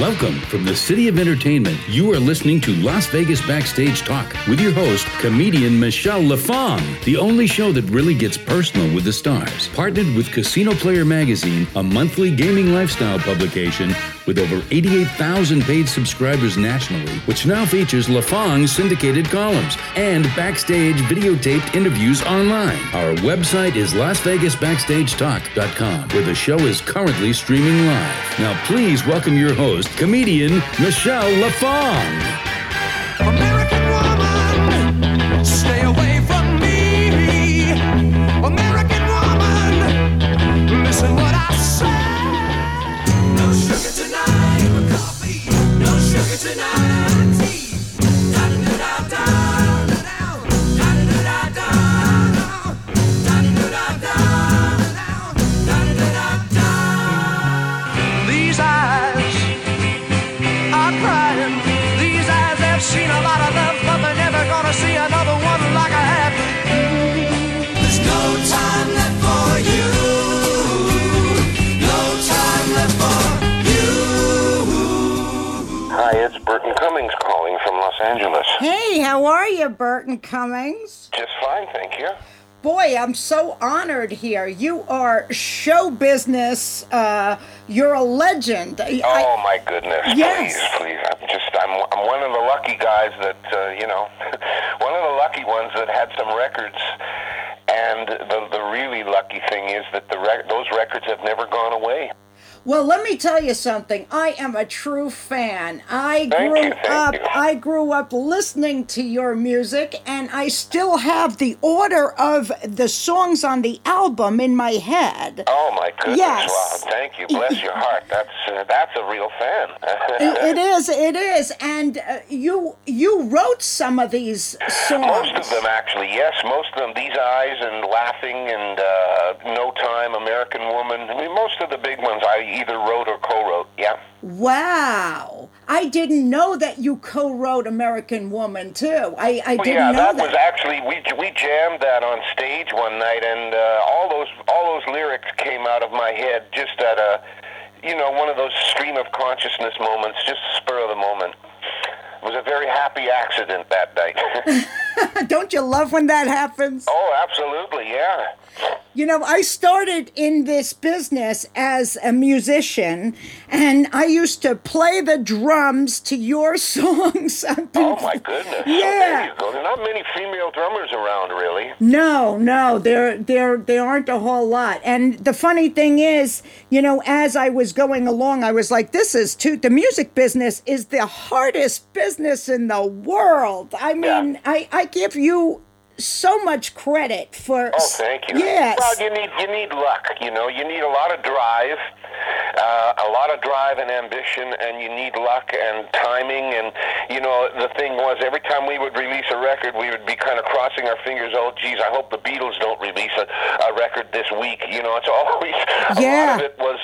Welcome from the City of Entertainment. You are listening to Las Vegas Backstage Talk with your host, comedian Michele LaFong, the only show that really gets personal with the stars. Partnered with Casino Player Magazine, a monthly gaming lifestyle publication with over 88,000 paid subscribers nationally, which now features LaFong's syndicated columns and backstage videotaped interviews online. Our website is LasVegasBackstageTalk.com, where the show is currently streaming live. Now, please welcome your host, comedian Michele LaFong. Tonight Angeles. Hey, how are you, Burton Cummings? Just fine, thank you. Boy, I'm so honored here. You are show business. Uh, you're a legend. I- Oh my goodness! Yes. Please, please. I'm just I'm I'm one of the lucky guys that uh, you know, one of the lucky ones that had some records. And the the really lucky thing is that the rec- those records have never gone away. Well, let me tell you something. I am a true fan. I Thank grew you, up. you. I grew up listening to your music, and I still have the order of the songs on the album in my head. Oh my goodness! Yes. Wow, thank you. Bless your heart. That's uh, that's a real fan. It- it is. It is. And uh, you you wrote some of these songs. Most of them, actually, yes. Most of them. These eyes and laughing and uh, no time, American woman. I mean, most of the big ones I either wrote or co-wrote. Yeah. Wow. I didn't know that you co-wrote American Woman too. I, I Well, didn't yeah, know that, Yeah, that. was actually we we jammed that on stage one night, and uh, all those all those lyrics came out of my head just at a, you know, one of those stream of consciousness moments, just spur of the moment. It was a very happy accident that night. Don't you love when that happens? oh, absolutely, yeah. You know, I started in this business as a musician, and I used to play the drums to your songs. Oh my goodness! Yeah. there you go. There's not many female drummers around, really. No, no, there, there, there aren't a whole lot. And the funny thing is, you know, as I was going along, I was like, "This is too." The music business is the hardest business in the world. I mean, Yeah. I, I give you so much credit for. Oh, thank you. Yes. Well, you need you need luck. You know, you need a lot of drive, uh, a lot of drive and ambition, and you need luck and timing. And you know, the thing was, every time we would release a record, we would be kind of crossing our fingers. Oh, geez, I hope the Beatles don't release a, a record this week. You know, it's always a Yeah. lot of it was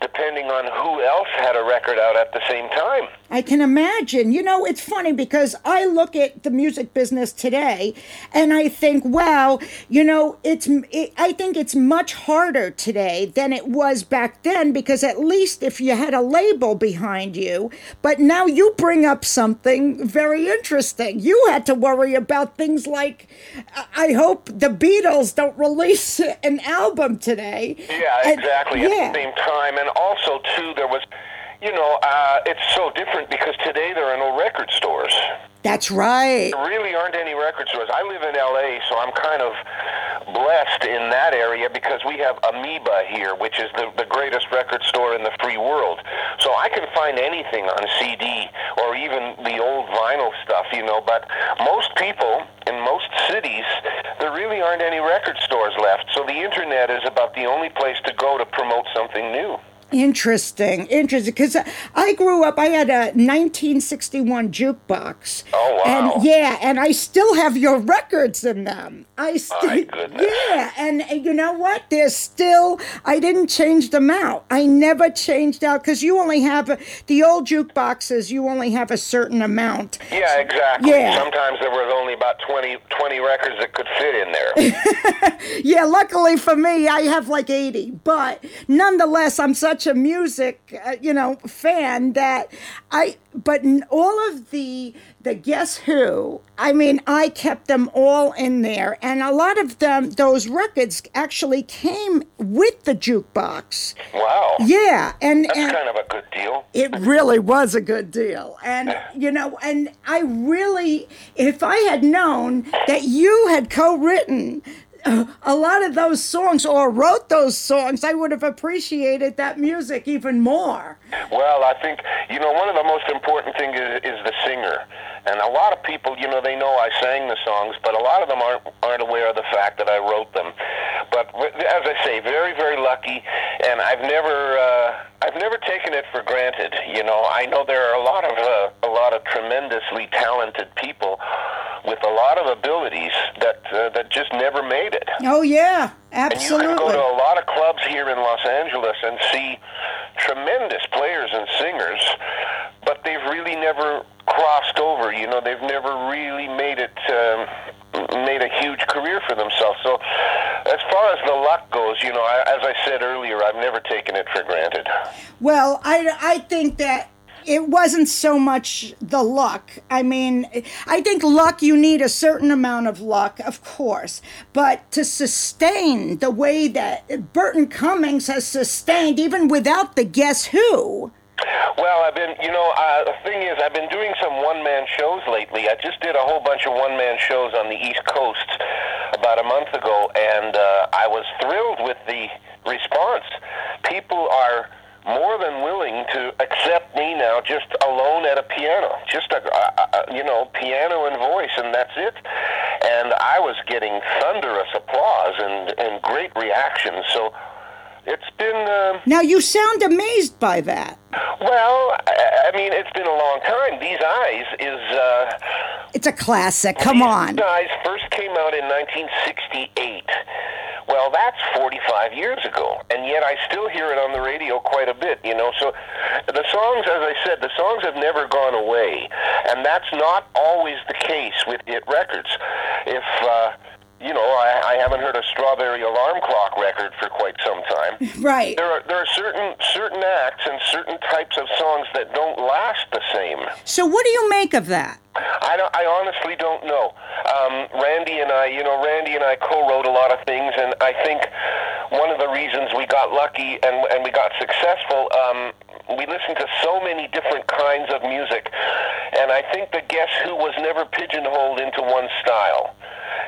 depending on who else had a record out at the same time. I can imagine. You know, it's funny because I look at the music business today and I think, well, you know, it's it, I think it's much harder today than it was back then because at least if you had a label behind you, but now you bring up something very interesting. You had to worry about things like I- hope the Beatles don't release an album today. Yeah, And- exactly. yeah. At the same time, and also too, there was, you know, uh, it's so different because today there are no record stores. That's right. There really aren't any record stores. I live in LA, so I'm kind of blessed in that area because we have Amoeba here, which is the, the greatest record store in the free world. So I can find anything on CD or even the old vinyl stuff, you know, but most people in most cities, there really aren't any record stores left. So the internet is about the only place to go to promote something new. Interesting, interesting. Because I grew up, I had a 1961 jukebox. Oh, wow. And yeah, and I still have your records in them. I still, yeah, and you know what? They're still. I didn't change them out. I never changed out because you only have a, the old jukeboxes. You only have a certain amount. Yeah, exactly. Yeah. Sometimes there was only about 20, 20 records that could fit in there. Yeah, luckily for me, I have like 80. But nonetheless, I'm such such a music, uh, you know, fan that I. But all of the the Guess Who, I mean, I kept them all in there, and a lot of them, those records actually came with the jukebox. Wow. Yeah, and That's and kind of a good deal. it really was a good deal. And, you know, and I really, if I had known that you had co written a lot of those songs or wrote those songs, I would have appreciated that music even more. Well, I think you know one of the most important things is, is the singer, and a lot of people, you know, they know I sang the songs, but a lot of them aren't aren't aware of the fact that I wrote them. But as I say, very very lucky, and I've never uh, I've never taken it for granted. You know, I know there are a lot of uh, a lot of tremendously talented people with a lot of abilities that uh, that just never made it. Oh, yeah, And you can go to a lot of clubs here in Los Angeles and see tremendous players and singers, but they've really never crossed over. You know, they've never really made it um, made a huge career for themselves. So, as far as the luck goes, you know, I, as I said earlier, I've never taken it for granted. Well, I, I think that it wasn't so much the luck. I mean, I think luck, you need a certain amount of luck, of course, but to sustain the way that Burton Cummings has sustained, even without the Guess Who. Well, I've been, you know, uh, the thing is, I've been doing some one man shows lately. I just did a whole bunch of one man shows on the East Coast about a month ago, and uh, I was thrilled with the response. People are more than willing to accept me now just alone at a piano, just a, a, a you know piano and voice, and that's it. And I was getting thunderous applause and and great reactions. So it's been. Um, Now, you sound amazed by that. well, I I mean, it's been a long time. These Eyes is. Uh, It's a classic. Come These on. Eyes first came out in 1968. Well, that's 45 years ago, and yet I still hear it on the radio quite a bit, you know. So the songs, as I said, the songs have never gone away, and that's not always the case with hit records. If, uh, you know, I, I haven't heard a Strawberry Alarm Clock record for quite some time. Right. There are there are certain certain acts and certain types of songs that don't last the same. So, what do you make of that? I, don't, I honestly don't know. Um, Randy and I, you know, Randy and I co-wrote a lot of things, and I think one of the reasons we got lucky and and we got successful. Um, we listened to so many different kinds of music, and I think the Guess Who was never pigeonholed into one style.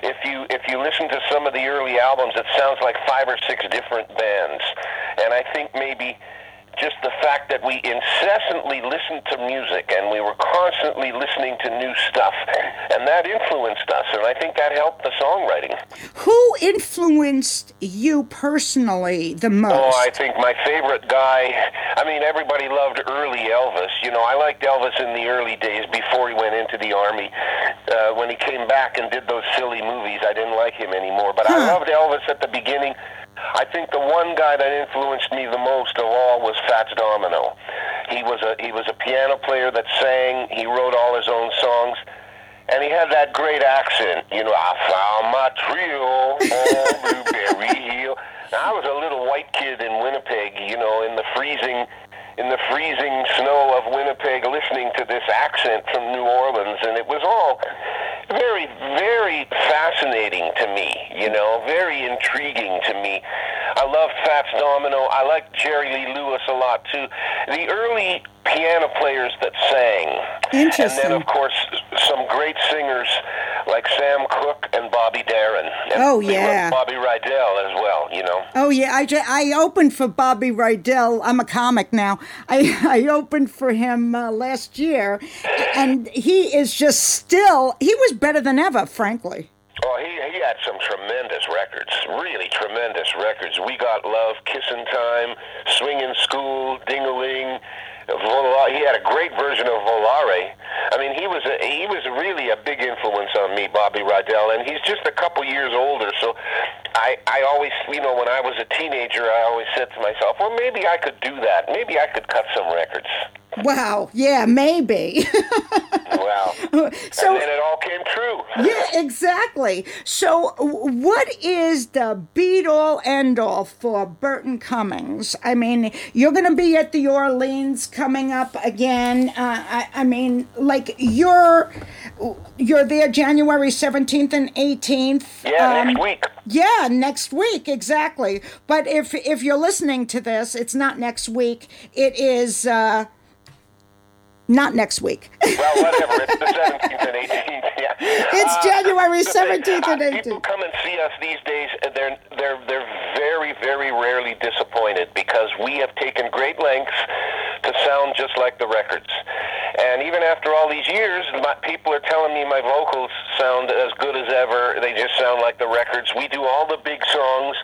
If you if you listen to some of the early albums, it sounds like five or six different bands, and I think maybe just the fact that we incessantly listened to music and we were constantly listening to new stuff, and that influenced us, and I think that helped the songwriting. Who influenced you personally the most? Oh, I think my favorite guy. I mean, everybody loved early Elvis. You know, I liked Elvis in the early days before he went into the army. Uh, when he came back and did those silly movies, I didn't like him anymore. But I loved Elvis at the beginning. I think the one guy that influenced me the most of all was Fats Domino. He was a he was a piano player that sang. He wrote all his own songs. And he had that great accent, you know, I found my trio on Blueberry Hill. Now, I was a little white kid in Winnipeg, you know, in the freezing in the freezing snow of Winnipeg listening to this accent from New Orleans and it was all very very fascinating to me, you know, very intriguing to me. I love Fats Domino. I like Jerry Lee Lewis a lot too. The early piano players that sang. And then of course some great singers like Sam Cooke and Bobby Darin. And Oh, yeah. Bobby Rydell as well, you know. Oh yeah, I, ju- I opened for Bobby Rydell. I'm a comic now. I I opened for him uh, last year, and he is just still. He was better than ever, frankly. Oh, he, he had some tremendous records, really tremendous records. We Got Love, Kissin' Time, Swingin' School, Ding-a-Ling. Vola- he had a great version of Volare. I mean, he was a, he was really a big influence on me, Bobby Rydell, and he's just a couple years older. So, I I always, you know, when I was a teenager, I always said to myself, well, maybe I could do that. Maybe I could cut some records. Wow. Yeah, maybe. Wow. So and then it all came true. yeah, exactly. So, what is the beat all end all for Burton Cummings? I mean, you're going to be at the Orleans coming up again. Uh, I, I mean, like you're you're there January 17th and 18th. Yeah, next Um, week. Yeah, next week exactly. But if if you're listening to this, it's not next week. It is uh, not next week. Well, whatever. It's the 17th and 18th. Yeah. It's January 17th and uh, 18th. People come and see us these days, and they're they're they're very very rarely disappointed because we have taken great lengths to sound just like the records. And even after all these years, my, people are telling me my vocals sound as good as ever. They just sound like the records. We do all the big songs.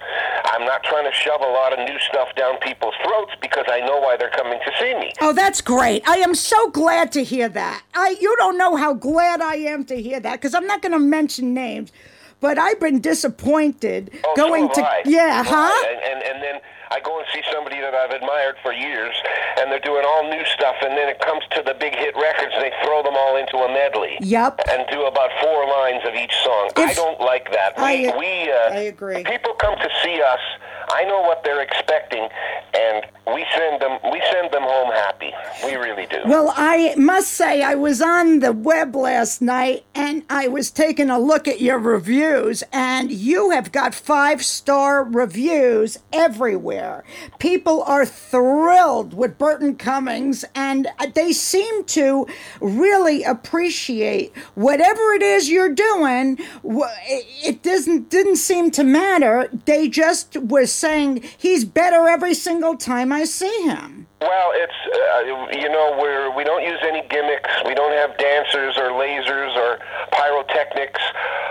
I'm not trying to shove a lot of new stuff down people's throats because I know why they're coming to see me. Oh, that's great. I am so glad to hear that. I you don't know how glad I am to hear that because I'm not going to mention names, but I've been disappointed Oh, going so to I. yeah, So huh? I. And, and then I go and see somebody that I've admired for years, and they're doing all new stuff, and then it comes to the big hit records, and they throw them all into a medley. Yep. And do about four lines of each song. I don't like that. We, I- we uh, I agree. People come to see us. I know what they're expecting, and we send them. We send them home happy. We really do. Well, I must say, I was on the web last night and I was taking a look at your reviews, and you have got five star reviews everywhere. People are thrilled with Burton Cummings, and they seem to really appreciate whatever it is you're doing. It doesn't didn't seem to matter. They just were saying he's better every single time I see him. Well, it's uh, you know we're we don't use any gimmicks. We don't have dancers or lasers or pyrotechnics.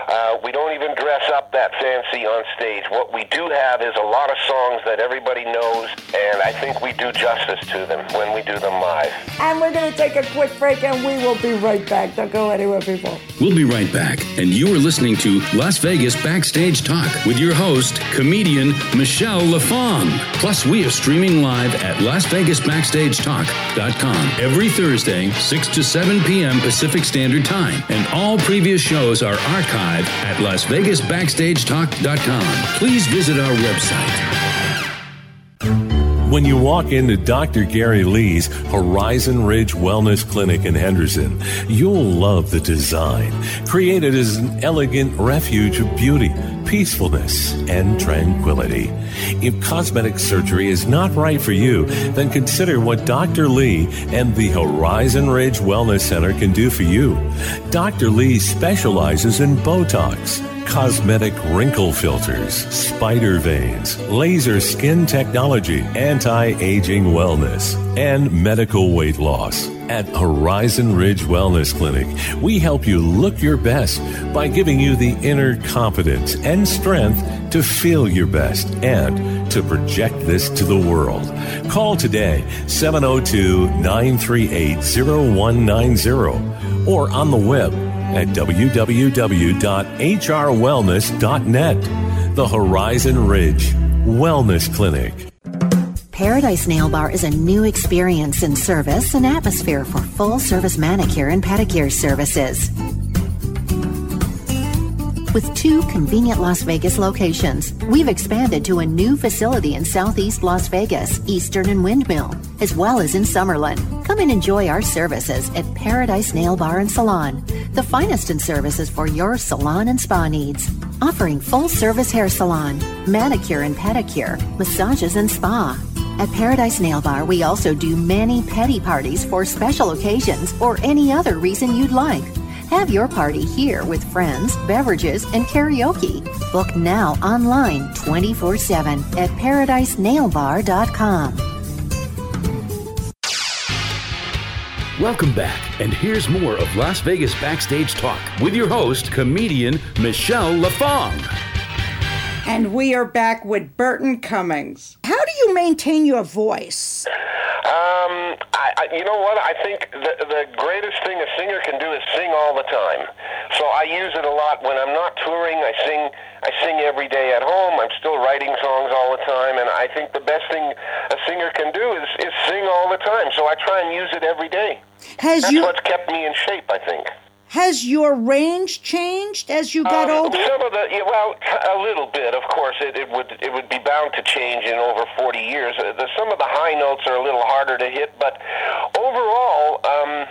Uh, we don't even dress up that fancy on stage. What we do have is a lot of songs that everybody knows, and I think we do justice to them when we do them live. And we're going to take a quick break and we will be right back. Don't go anywhere, people. We'll be right back, and you are listening to Las Vegas Backstage Talk with your host, comedian Michele LaFong. Plus, we are streaming live at LasVegasBackstageTalk.com every Thursday, 6 to 7 p.m. Pacific Standard Time, and all previous shows are archived at LasVegasBackstageTalk.com. Please visit our website. When you walk into Dr. Gary Lee's Horizon Ridge Wellness Clinic in Henderson, you'll love the design, created as an elegant refuge of beauty, peacefulness, and tranquility. If cosmetic surgery is not right for you, then consider what Dr. Lee and the Horizon Ridge Wellness Center can do for you. Dr. Lee specializes in Botox cosmetic wrinkle filters, spider veins, laser skin technology, anti aging wellness, and medical weight loss. At Horizon Ridge Wellness Clinic, we help you look your best by giving you the inner confidence and strength to feel your best and to project this to the world. Call today 702 938 0190 or on the web at www.hrwellness.net. The Horizon Ridge Wellness Clinic. Paradise Nail Bar is a new experience in service and atmosphere for full service manicure and pedicure services. With two convenient Las Vegas locations, we've expanded to a new facility in southeast Las Vegas, Eastern and Windmill, as well as in Summerlin. Come and enjoy our services at Paradise Nail Bar and Salon, the finest in services for your salon and spa needs. Offering full service hair salon, manicure and pedicure, massages and spa. At Paradise Nail Bar, we also do many petty parties for special occasions or any other reason you'd like. Have your party here with friends, beverages, and karaoke. Book now online 24 7 at paradisenailbar.com. Welcome back, and here's more of Las Vegas Backstage Talk with your host, comedian Michele LaFong. And we are back with Burton Cummings. How do you maintain your voice? Um, I, I, you know what? I think the, the greatest thing a singer can do is sing all the time. So I use it a lot when I'm not touring. I sing. I sing every day at home. I'm still writing songs all the time, and I think the best thing a singer can do is, is sing all the time. So I try and use it every day. Has That's you what's kept me in shape, I think. Has your range changed as you got Um, older? Some of the yeah, well, a little bit, of course. It, it would it would be bound to change in over 40 years. Uh, the, some of the high notes are a little harder to hit, but overall, um,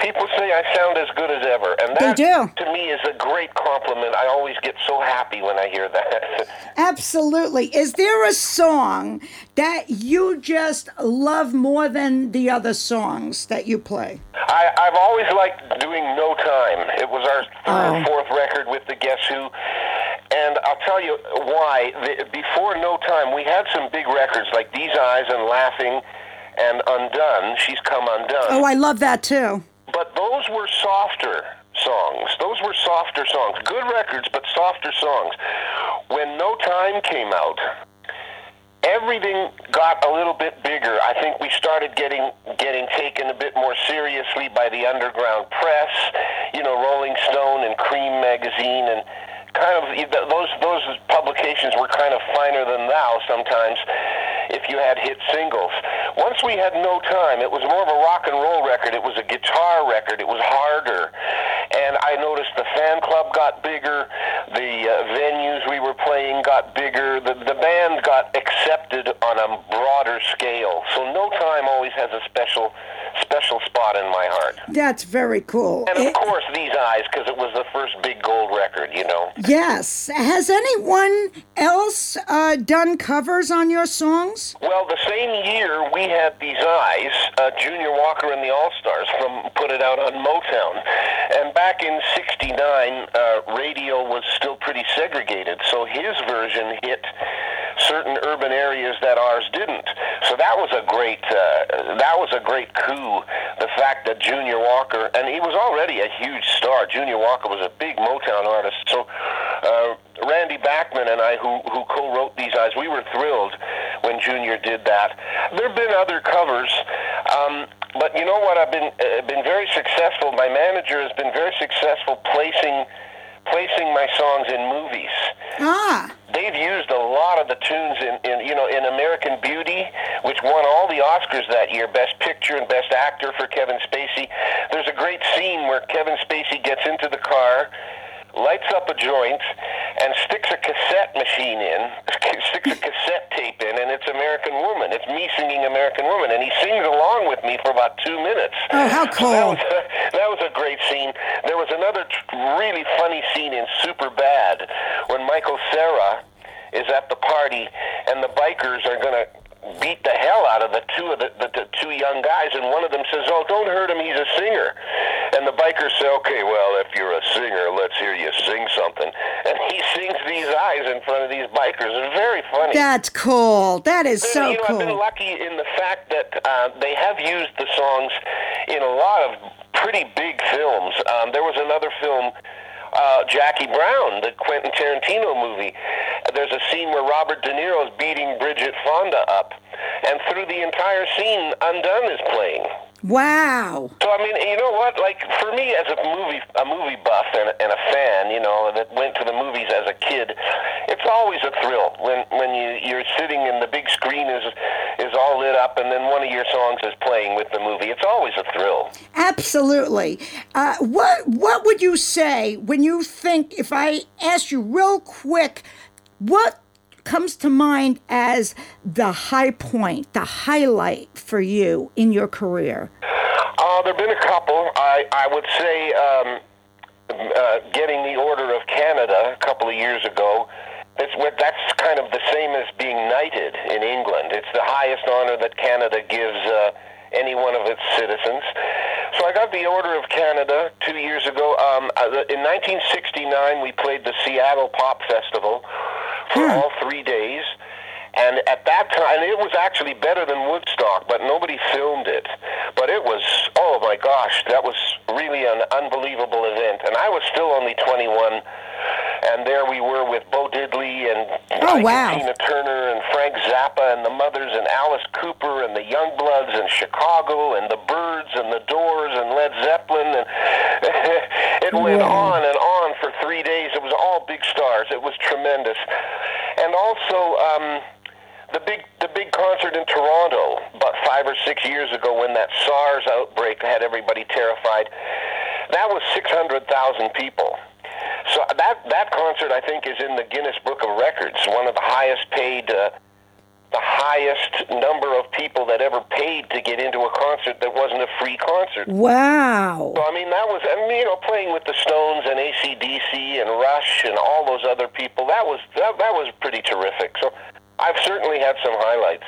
people say I sound as good as ever, and They that do. to me is a great compliment. I always get so happy when I hear that. Absolutely. Is there a song that you just love more than the other songs that you play? I, I've always liked doing No Time. It was our third Oh. or fourth record with the Guess Who. And I'll tell you why. The, before No Time, we had some big records like These Eyes and Laughing and Undone. She's Come Undone. Oh, I love that too. But those were softer songs. Those were softer songs. Good records, but softer songs. When No Time came out, everything got a little bit bigger. I think we started getting getting taken a bit more seriously by the underground press. You know, Rolling Stone and Creem magazine and kind of those those publications were kind of finer than thou sometimes if you had hit singles. Once we had no time, it was more of a rock and roll record. It was a guitar record. It was harder. And I noticed the fan club got bigger, the uh, venues we were playing got bigger, the, the band got accepted on a broader scale. So No Time always has a special special spot in my heart. That's very cool. And of It- course, These Eyes, because it was the first big gold record, you know. yes. Has anyone else uh, done covers on your songs? Well, the same year we had These Eyes, uh, Junior Walker and the All Stars from put it out on Motown, and back in '69, uh, radio was still pretty segregated, so his version hit certain urban areas that ours didn't. So that was a great uh, that was a great coup. The fact that Junior Walker and he was already a huge star. Junior Walker was a big Motown artist. So uh, Randy Bachman and I, who who co-wrote these eyes, we were thrilled when Junior did that. There've been other covers. Um, but you know what? I've been uh, been very successful. My manager has been very successful placing placing my songs in movies Ah, they've used a lot of the tunes in, in you know in American Beauty, which won all the Oscars that year, Best Picture and Best Actor for Kevin Spacey. There's a great scene where Kevin Spacey gets into the car, lights up a joint, and sticks a cassette machine in, sticks a cassette tape in, and it's American Woman. It's me singing American Woman, and he sings along with me for about two minutes. Oh, how So that was a, that was a great scene. There was another really funny scene in Super Bad when Michael Cera is at the party and the bikers are going to beat the hell out of the two of the, the, the two young guys and one of them says oh don't hurt him he's a singer and the bikers say okay well if you're a singer let's hear you sing something and he sings these eyes in front of these bikers it's very funny that's cool. That is so you know, I've been lucky in the fact that uh, they have used the songs in a lot of pretty big films. Um, there was another film, uh, Jackie Brown, the Quentin Tarantino movie. There's a scene where Robert De Niro is beating Bridget Fonda up, and through the entire scene, Undone is playing. Wow. So I mean, you know what? Like for me, as a movie a movie buff and, and a fan, you know, that went to the movies as a kid, it's always a thrill when when you you're sitting and the big screen is is all lit up, and then one of your songs is playing with the movie. It's always a thrill. Absolutely. Uh, what What would you say when you think? If I asked you real quick, what comes to mind as the high point, the highlight for you in your career? Uh, there've been a couple. I I would say um, uh, getting the Order of Canada a couple of years ago. It's, that's kind of the same as being knighted in England. It's the highest honor that Canada gives uh, any one of its citizens. So I got the Order of Canada two years ago. Um, uh, in 1969, we played the Seattle Pop Festival Hmm. for all three days. And at that time, it was actually better than Woodstock, but nobody filmed it. But it was, oh my gosh, that was really an unbelievable event. And I was still only 21, and there we were with Bo Diddley and Oh, wow. Tina Turner and Frank Zappa and the Mothers and Alice Cooper and the Youngbloods and Chicago and the Byrds and the Doors and Led Zeppelin and it went Wow. on and on for three days. It was all big stars. It was tremendous, and also. Um, the big the big concert in Toronto about five or six years ago when that SARS outbreak had everybody terrified. that was 600,000 people. So that that concert, I think, is in the Guinness Book of Records, one of the highest paid. Uh, the highest number of people that ever paid to get into a concert that wasn't a free concert. Wow. So I mean, that was I mean, you know playing with the Stones and ACDC and Rush and all those other people. That was that, that was pretty terrific. So I've certainly had some highlights.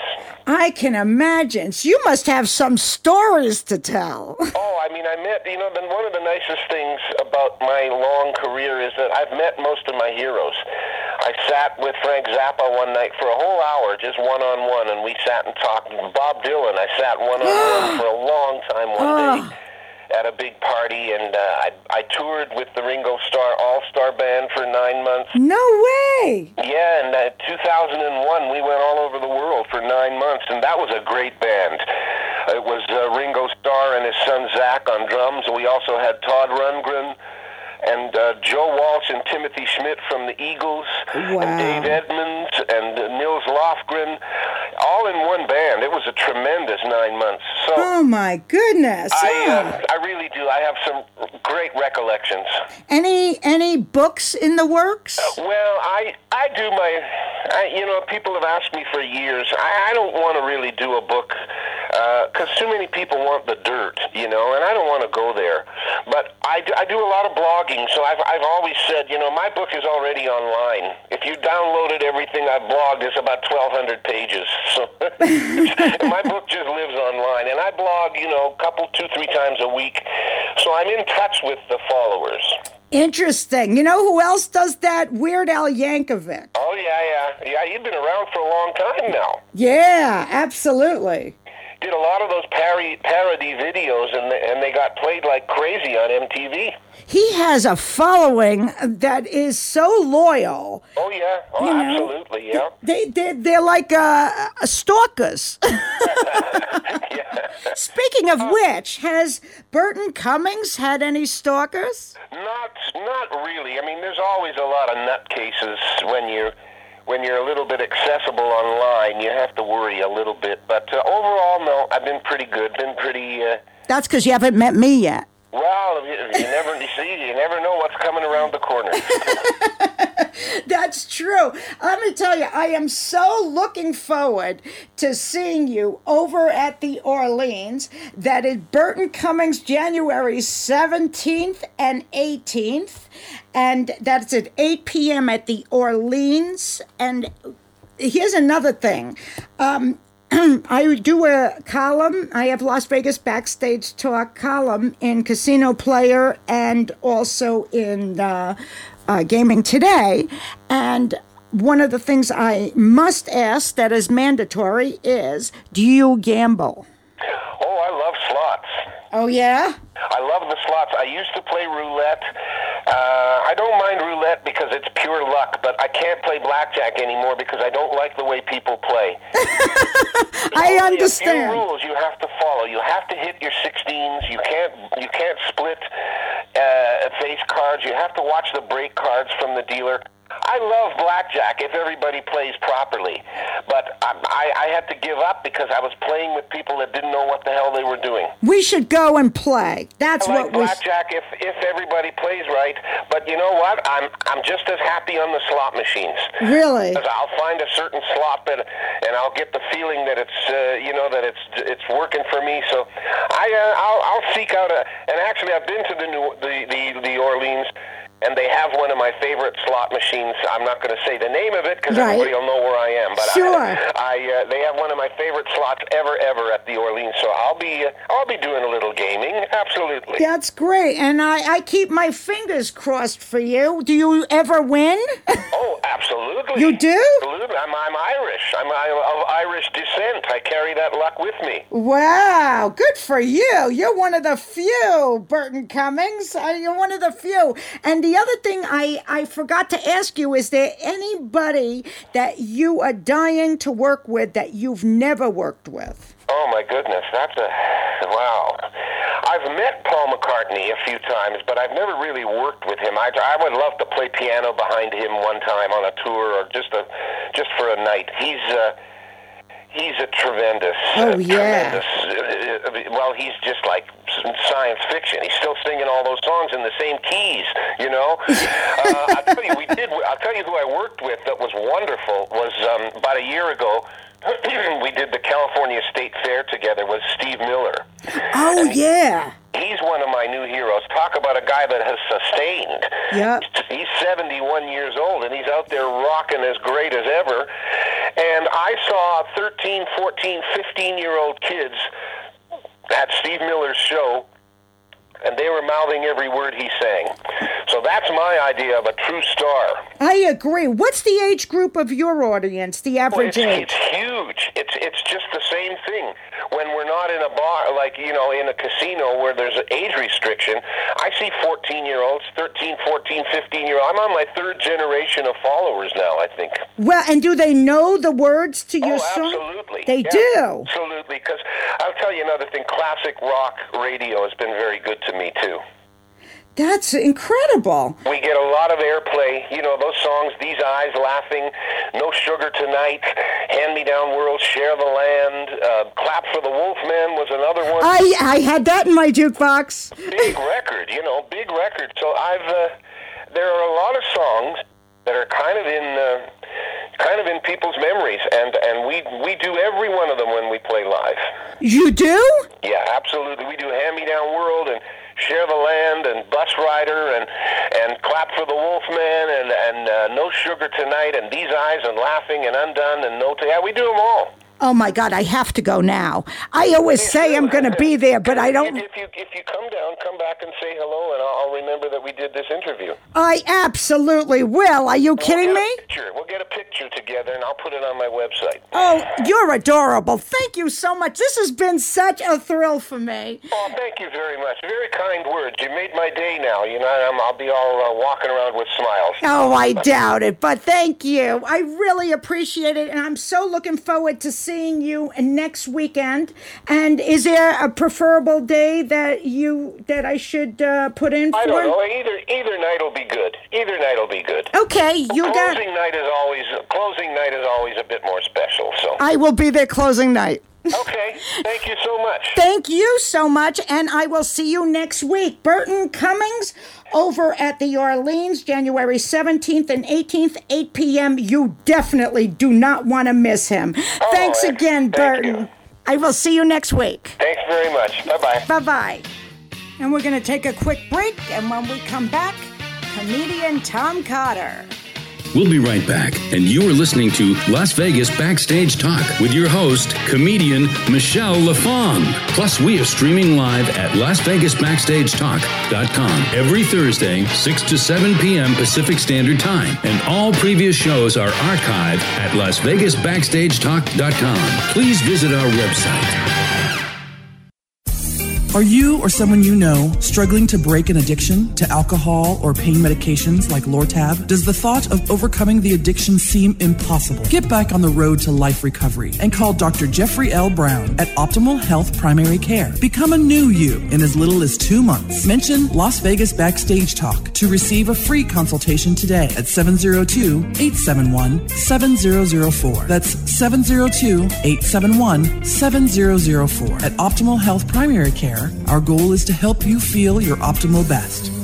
I can imagine. So you must have some stories to tell. Oh, I mean, I met, you know, then one of the nicest things about my long career is that I've met most of my heroes. I sat with Frank Zappa one night for a whole hour, just one on one, and we sat and talked. Bob Dylan, I sat one on one for a long time one day at a big party, and uh, I, I toured with the Ringo Starr All Star Band for nine months. No way. Yeah, and uh, 2001 we went all over the world for nine months, and that was a great band. It was uh, Ringo Starr and his son Zach on drums, and we also had Todd Rundgren and uh, Joe Walsh and Timothy Schmit from the Eagles, Wow. and Dave Edmunds and uh, Nils Lofgren, all in one band. It was a tremendous nine months. So. Oh my goodness. I, Oh. uh, I really do. I have some great recollections. Any any books in the works? Well, I I do my, I, you know, people have asked me for years. I, I don't want to really do a book because too many people want the dirt, you know, and I don't want to go there. But I do, I do a lot of blogging, so I've I've always said, you know, my book is already online. If you downloaded everything I've blogged, it's about twelve hundred pages. So my book just lives online, and I blog, you know, a couple, two, three times a week. So I'm in touch with the followers. Interesting. You know who else does that? Weird Al Yankovic. Oh yeah, yeah, yeah. You've been around for a long time now. Yeah, absolutely. Did a lot of those parody parody videos, and they, and they got played like crazy on MTV. He has a following that is so loyal. Oh yeah, oh You know, absolutely, yeah. They they they're like uh, uh, stalkers. yeah. Speaking of which, has Burton Cummings had any stalkers? Not not really. I mean, there's always a lot of nutcases when you're when you're a little bit accessible online. You have to worry a little bit, but uh, overall, no. I've been pretty good. Been pretty. Uh, That's because you haven't met me yet. Well, you, you never you see. You never know what's coming around the corner. That's true. Let me tell you, I am so looking forward to seeing you over at the Orleans. That is Burton Cummings, January 17th and 18th. And that's at 8 p.m. at the Orleans. And here's another thing. Um, I do a column. I have Las Vegas Backstage Talk column in Casino Player and also in uh, uh, Gaming Today. And one of the things I must ask that is mandatory is do you gamble? Oh, I love slots. Oh, yeah? I love the slots. I used to play roulette. Uh, I don't mind roulette because it's pure luck, but I can't play blackjack anymore because I don't like the way people play. I understand. A few rules you have to follow. You have to hit your 16s. You can't you can't split uh, face cards. You have to watch the break cards from the dealer. I love blackjack if everybody plays properly, but I, I, I had to give up because I was playing with people that didn't know what the hell they were doing. We should go and play. That's what I like what we. blackjack if if everybody plays right. But you know what? I'm I'm just as happy on the slot machines. Really? Because I'll find a certain slot that, and I'll get the feeling that it's uh, you know that it's it's working for me. So I uh, I'll I'll seek out a. And actually, I've been to the new the the, the Orleans. And they have one of my favorite slot machines. I'm not going to say the name of it because Right. everybody will know where I am. But Sure. I, I uh, they have one of my favorite slots ever, ever at the Orleans. So I'll be uh, I'll be doing a little gaming. Absolutely. That's great. And I, I keep my fingers crossed for you. Do you ever win? Oh, absolutely. You do? Absolutely. I'm, I'm Irish. I'm I- of Irish descent. I carry that luck with me. Wow, good for you. You're one of the few, Burton Cummings. Uh, You're one of the few. And the other thing I, I forgot to ask you is there anybody that you are dying to work with that you've never worked with? Oh my goodness, that's a wow. I've met Paul McCartney a few times, but I've never really worked with him. I, I would love to play piano behind him one time on a tour or just a just for a night. He's uh, He's a tremendous. Oh, uh, yeah. Tremendous, uh, uh, well, he's just like science fiction. He's still singing all those songs in the same keys. You know. uh, I'll tell you, we did. I'll tell you who I worked with that was wonderful was um, about a year ago. we did the California State Fair together with Steve Miller. Oh yeah. He's one of my new heroes. Talk about a guy that has sustained. Yep. He's 71 years old and he's out there rocking as great as ever. And I saw 13, 14, 15 year old kids at Steve Miller's show and were mouthing every word he sang. So that's my idea of a true star. I agree. What's the age group of your audience? The Well, average it's, age? it's huge. It's it's just the same thing. When we're not in a bar, like you know, in a casino where there's an age restriction, I see 14 year olds, 13, 14, 15 year olds. I'm on my third generation of followers now. I think. Well, and do they know the words to your oh, song? absolutely. They Yeah, do. Absolutely. Because I'll tell you another thing. Classic rock radio has been very good to me too. That's incredible. We get a lot of airplay. You know, those songs, These Eyes, Laughing, No Sugar Tonight, Hand Me Down World, Share the Land, uh, Clap for the Wolfman was another one. I I had that in my jukebox. big record, you know, big record. So I've, uh, there are a lot of songs that are kind of in, uh, kind of in people's memories, and, and we, we do every one of them when we play live. You do? Yeah, absolutely. We do Hand Me Down World and Share the Land and Bus Rider and and Clap for the Wolfman and and uh, No Sugar Tonight and These Eyes and Laughing and Undone and No. T- yeah, we do them all. Oh my God, I have to go now. I always say I'm going to be there, but I don't. If, if you if you come down, come back and say hello, and I'll, I'll remember that we did this interview. I absolutely will. Are you kidding we'll me? Picture. We'll get a picture together, and I'll put it on my website. Oh, you're adorable. Thank you so much. This has been such a thrill for me. Oh, thank you very much. Very kind words. You made my day now. You know, I'm, I'll be all uh, walking around with smiles. Oh, I doubt it, but thank you. I really appreciate it, and I'm so looking forward to seeing you next weekend. And is there a preferable day that you that I should uh, put in for? I don't know. Either either night will be good. Either night will be good. Okay, you got. closing night is always closing night is always a bit more special. So I will be there closing night. okay, thank you so much. Thank you so much, and I will see you next week. Burton Cummings over at the Orleans, January 17th and 18th, 8 p.m. You definitely do not want to miss him. Oh, Thanks thank- again, Oh, thank Burton. you. I will see you next week. Thanks very much. Bye bye. Bye bye. And we're going to take a quick break, and when we come back, comedian Tom Cotter. We'll be right back, and you are listening to Las Vegas Backstage Talk with your host, comedian Michele LaFong. Plus, we are streaming live at LasVegasBackstageTalk.com every Thursday, 6 to 7 p.m. Pacific Standard Time, and all previous shows are archived at LasVegasBackstageTalk.com. Please visit our website. Are you or someone you know struggling to break an addiction to alcohol or pain medications like Lortab? Does the thought of overcoming the addiction seem impossible? Get back on the road to life recovery and call Dr. Jeffrey L. Brown at Optimal Health Primary Care. Become a new you in as little as two months. Mention Las Vegas Backstage Talk to receive a free consultation today at 702-871-7004. That's 702-871-7004. At Optimal Health Primary Care, our goal is to help you feel your optimal best.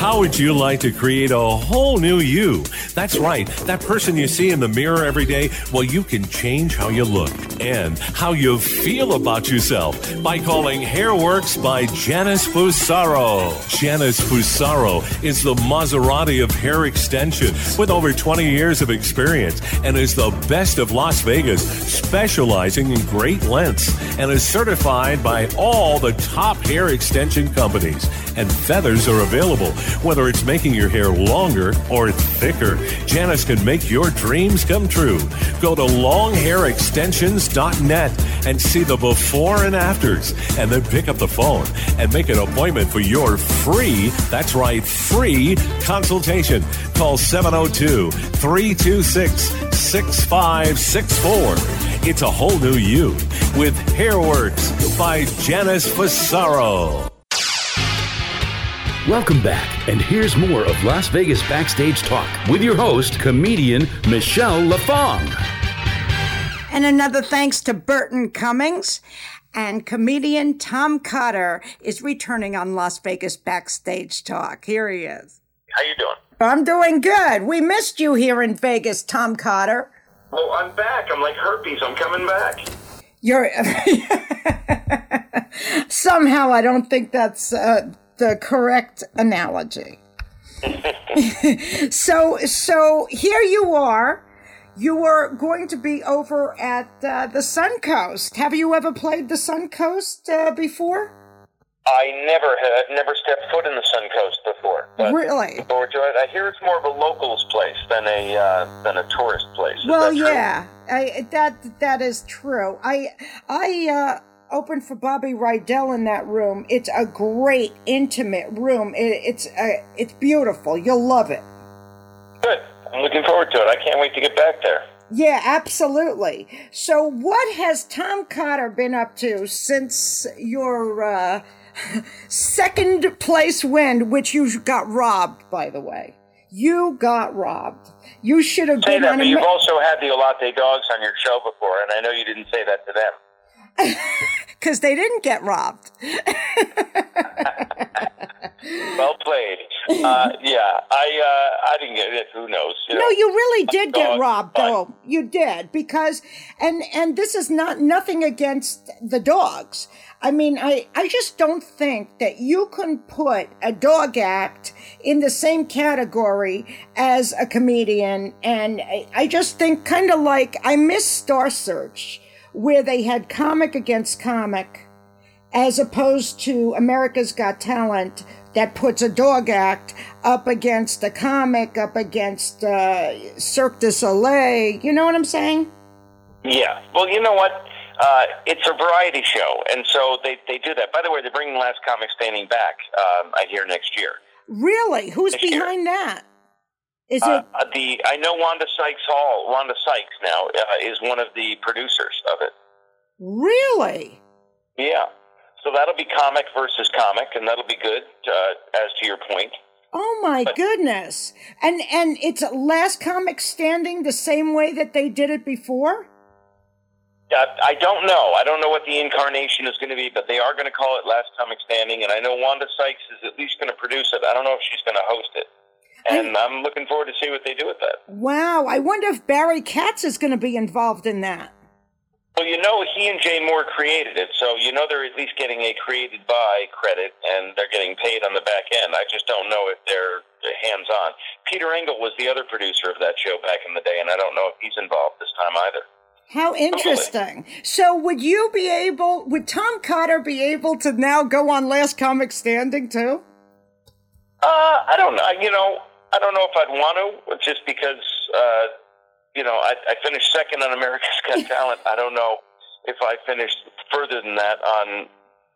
How would you like to create a whole new you? That's right. That person you see in the mirror every day, well, you can change how you look and how you feel about yourself by calling Hairworks by Janice Fusaro. Janice Fusaro is the Maserati of hair extension with over 20 years of experience and is the best of Las Vegas, specializing in great lengths and is certified by all the top hair extension companies. And feathers are available, whether it's making your hair longer or thicker. Janice can make your dreams come true. Go to longhairextensions.net and see the before and afters, and then pick up the phone and make an appointment for your free, that's right, free consultation. Call 702 326 6564. It's a whole new you with Hairworks by Janice Fusaro. Welcome back, and here's more of Las Vegas Backstage Talk with your host, comedian Michele LaFong. And another thanks to Burton Cummings. And comedian Tom Cotter is returning on Las Vegas Backstage Talk. Here he is. How you doing? I'm doing good. We missed you here in Vegas, Tom Cotter. Well, I'm back. I'm like herpes. I'm coming back. You're somehow I don't think that's uh, the correct analogy. so so here you are. You are going to be over at uh, the Suncoast. Have you ever played the Suncoast uh, before? I never had never stepped foot in the Suncoast before. But Really? looking forward to it. I hear it's more of a locals place than a uh, than a tourist place. Is Well, yeah, I, that that is true. I I uh, opened for Bobby Rydell in that room. It's a great intimate room. It, it's uh, it's beautiful. You'll love it. Good. I'm looking forward to it. I can't wait to get back there. Yeah, absolutely. So, what has Tom Cotter been up to since your uh, second place win, which you got robbed, by the way? You got robbed. You should have Say been that, but a. you've ma- also had the Olate dogs on your show before, and I know you didn't say that to them. because they didn't get robbed. Well played. Uh, yeah, I uh, I didn't get it. Who knows? You No, know? you really did get Dog, robbed, though. You did because, and and this is not nothing against the dogs. I mean, I I just don't think that you can put a dog act in the same category as a comedian, and I, I just think kind of like I miss Star Search, where they had comic against comic as opposed to America's Got Talent that puts a dog act up against a comic, up against uh, Cirque du Soleil. You know what I'm saying? Yeah. Well, you know what? Uh, it's a variety show, and so they, they do that. By the way, they're bringing Last Comic Standing back. Um, I hear next year. Really? Who's Next year. behind that? Is Uh, it the I know Wanda Sykes Hall. Wanda Sykes now uh, is one of the producers of it. really? Yeah. So that'll be comic versus comic, and that'll be good. Uh, as to your point. Oh my goodness! And and it's last comic standing the same way that they did it before. Uh, I don't know. I don't know what the incarnation is going to be, but they are going to call it Last Comic Standing, and I know Wanda Sykes is at least going to produce it. I don't know if she's going to host it, and I'm looking forward to see what they do with that. Wow! I wonder if Barry Katz is going to be involved in that. Well, you know, he and Jay Mohr created it, so you know they're at least getting a created by credit, and they're getting paid on the back end. I just don't know if they're hands on. Peter Engel was the other producer of that show back in the day, and I don't know if he's involved this time either. How interesting. So would you be able, would Tom Cotter be able to now go on Last Comic Standing too? Uh, I don't know. You know, I don't know if I'd want to, just because, uh, you know, I, I finished second on America's Got Talent. I don't know if I finished further than that on